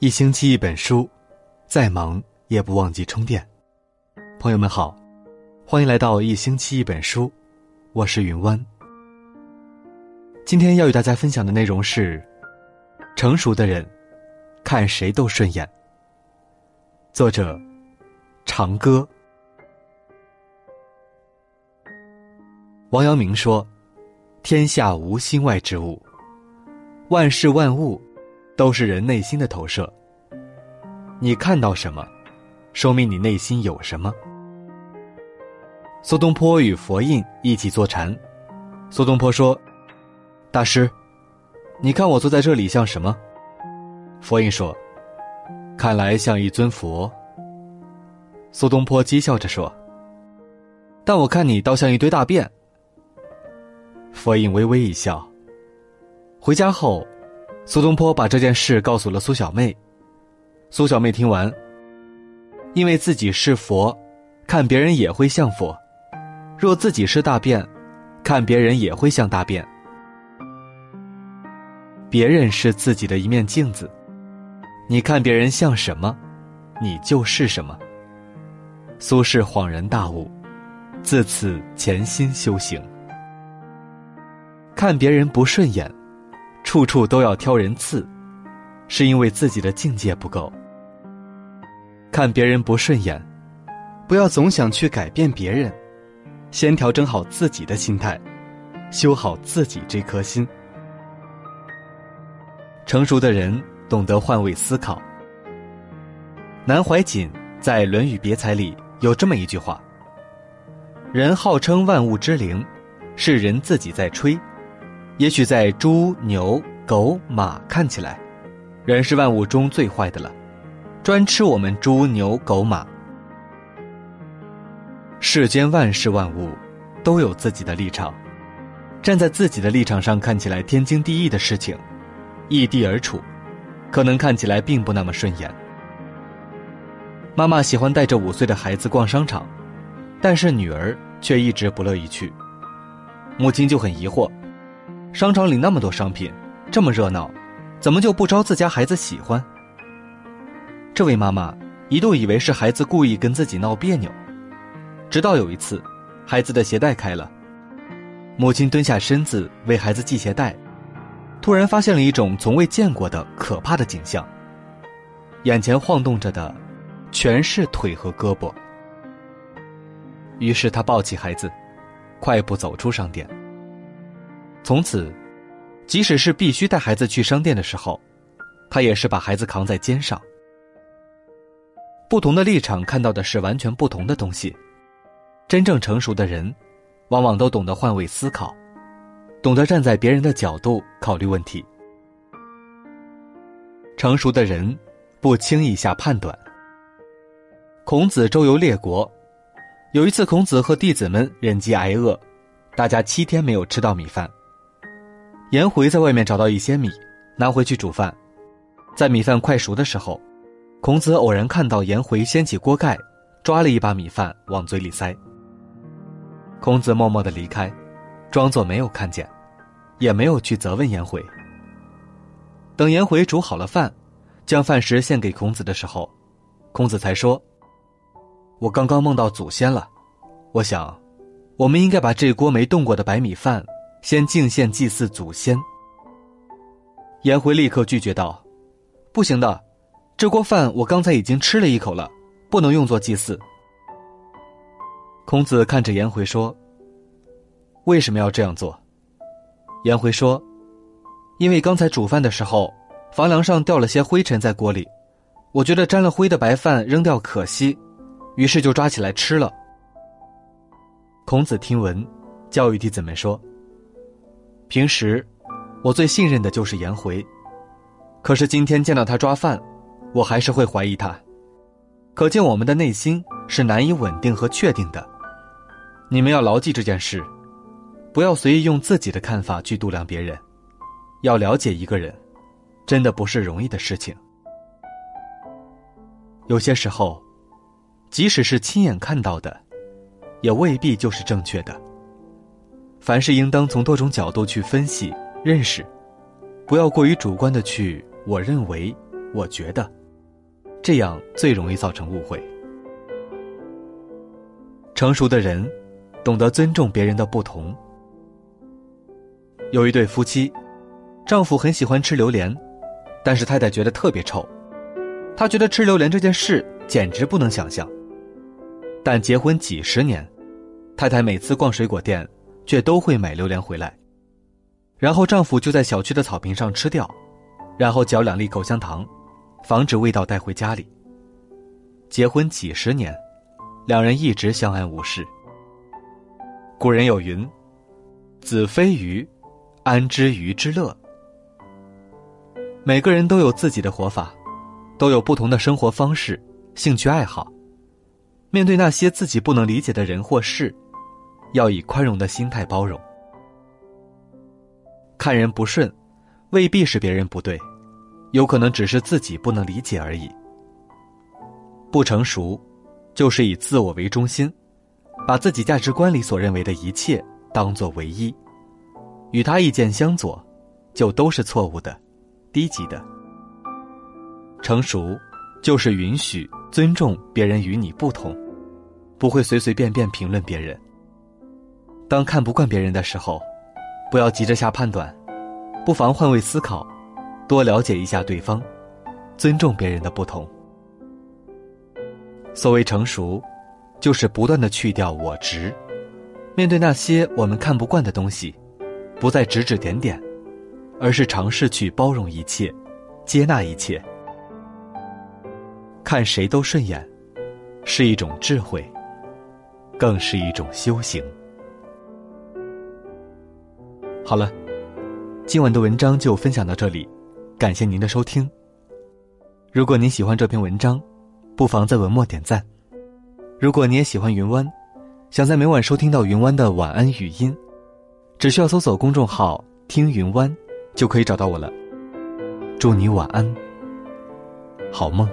一星期一本书，再忙也不忘记充电。朋友们好，欢迎来到一星期一本书，我是云湾。今天要与大家分享的内容是：成熟的人看谁都顺眼。作者：长歌。王阳明说：“天下无心外之物，万事万物。”都是人内心的投射。你看到什么，说明你内心有什么。苏东坡与佛印一起坐禅，苏东坡说：“大师，你看我坐在这里像什么？”佛印说：“看来像一尊佛。”苏东坡讥笑着说：“但我看你倒像一堆大便。”佛印微微一笑。回家后。苏东坡把这件事告诉了苏小妹。苏小妹听完，因为自己是佛，看别人也会像佛；若自己是大便，看别人也会像大便。别人是自己的一面镜子，你看别人像什么，你就是什么。苏轼恍然大悟，自此潜心修行。看别人不顺眼。处处都要挑人刺，是因为自己的境界不够。看别人不顺眼，不要总想去改变别人，先调整好自己的心态，修好自己这颗心。成熟的人懂得换位思考。南怀瑾在《论语别裁》里有这么一句话：“人号称万物之灵，是人自己在吹。”也许在猪、牛、狗、马看起来，人是万物中最坏的了，专吃我们猪、牛、狗、马。世间万事万物，都有自己的立场，站在自己的立场上看起来天经地义的事情，异地而处，可能看起来并不那么顺眼。妈妈喜欢带着五岁的孩子逛商场，但是女儿却一直不乐意去，母亲就很疑惑。商场里那么多商品，这么热闹，怎么就不招自家孩子喜欢？这位妈妈一度以为是孩子故意跟自己闹别扭，直到有一次，孩子的鞋带开了，母亲蹲下身子为孩子系鞋带，突然发现了一种从未见过的可怕的景象：眼前晃动着的，全是腿和胳膊。于是她抱起孩子，快步走出商店。从此，即使是必须带孩子去商店的时候，他也是把孩子扛在肩上。不同的立场看到的是完全不同的东西。真正成熟的人，往往都懂得换位思考，懂得站在别人的角度考虑问题。成熟的人，不轻易下判断。孔子周游列国，有一次，孔子和弟子们忍饥挨饿，大家七天没有吃到米饭。颜回在外面找到一些米，拿回去煮饭。在米饭快熟的时候，孔子偶然看到颜回掀起锅盖，抓了一把米饭往嘴里塞。孔子默默的离开，装作没有看见，也没有去责问颜回。等颜回煮好了饭，将饭食献给孔子的时候，孔子才说：“我刚刚梦到祖先了，我想，我们应该把这锅没动过的白米饭。”先敬献祭祀祖先。颜回立刻拒绝道：“不行的，这锅饭我刚才已经吃了一口了，不能用作祭祀。”孔子看着颜回说：“为什么要这样做？”颜回说：“因为刚才煮饭的时候，房梁上掉了些灰尘在锅里，我觉得沾了灰的白饭扔掉可惜，于是就抓起来吃了。”孔子听闻，教育弟子们说。平时，我最信任的就是颜回，可是今天见到他抓饭，我还是会怀疑他。可见我们的内心是难以稳定和确定的。你们要牢记这件事，不要随意用自己的看法去度量别人。要了解一个人，真的不是容易的事情。有些时候，即使是亲眼看到的，也未必就是正确的。凡事应当从多种角度去分析、认识，不要过于主观的去“我认为”“我觉得，这样最容易造成误会。成熟的人，懂得尊重别人的不同。有一对夫妻，丈夫很喜欢吃榴莲，但是太太觉得特别臭，她觉得吃榴莲这件事简直不能想象。但结婚几十年，太太每次逛水果店，却都会买榴莲回来，然后丈夫就在小区的草坪上吃掉，然后嚼两粒口香糖，防止味道带回家里。结婚几十年，两人一直相安无事。古人有云：“子非鱼，安知鱼之乐？”每个人都有自己的活法，都有不同的生活方式、兴趣爱好。面对那些自己不能理解的人或事，要以宽容的心态包容。看人不顺，未必是别人不对，有可能只是自己不能理解而已。不成熟，就是以自我为中心，把自己价值观里所认为的一切当作唯一，与他意见相左，就都是错误的、低级的。成熟。就是允许、尊重别人与你不同，不会随随便便评论别人。当看不惯别人的时候，不要急着下判断，不妨换位思考，多了解一下对方，尊重别人的不同。所谓成熟，就是不断的去掉我执，面对那些我们看不惯的东西，不再指指点点，而是尝试去包容一切，接纳一切。看谁都顺眼，是一种智慧，更是一种修行。好了，今晚的文章就分享到这里，感谢您的收听。如果您喜欢这篇文章，不妨在文末点赞。如果你也喜欢云湾，想在每晚收听到云湾的晚安语音，只需要搜索公众号“听云湾”，就可以找到我了。祝你晚安，好梦。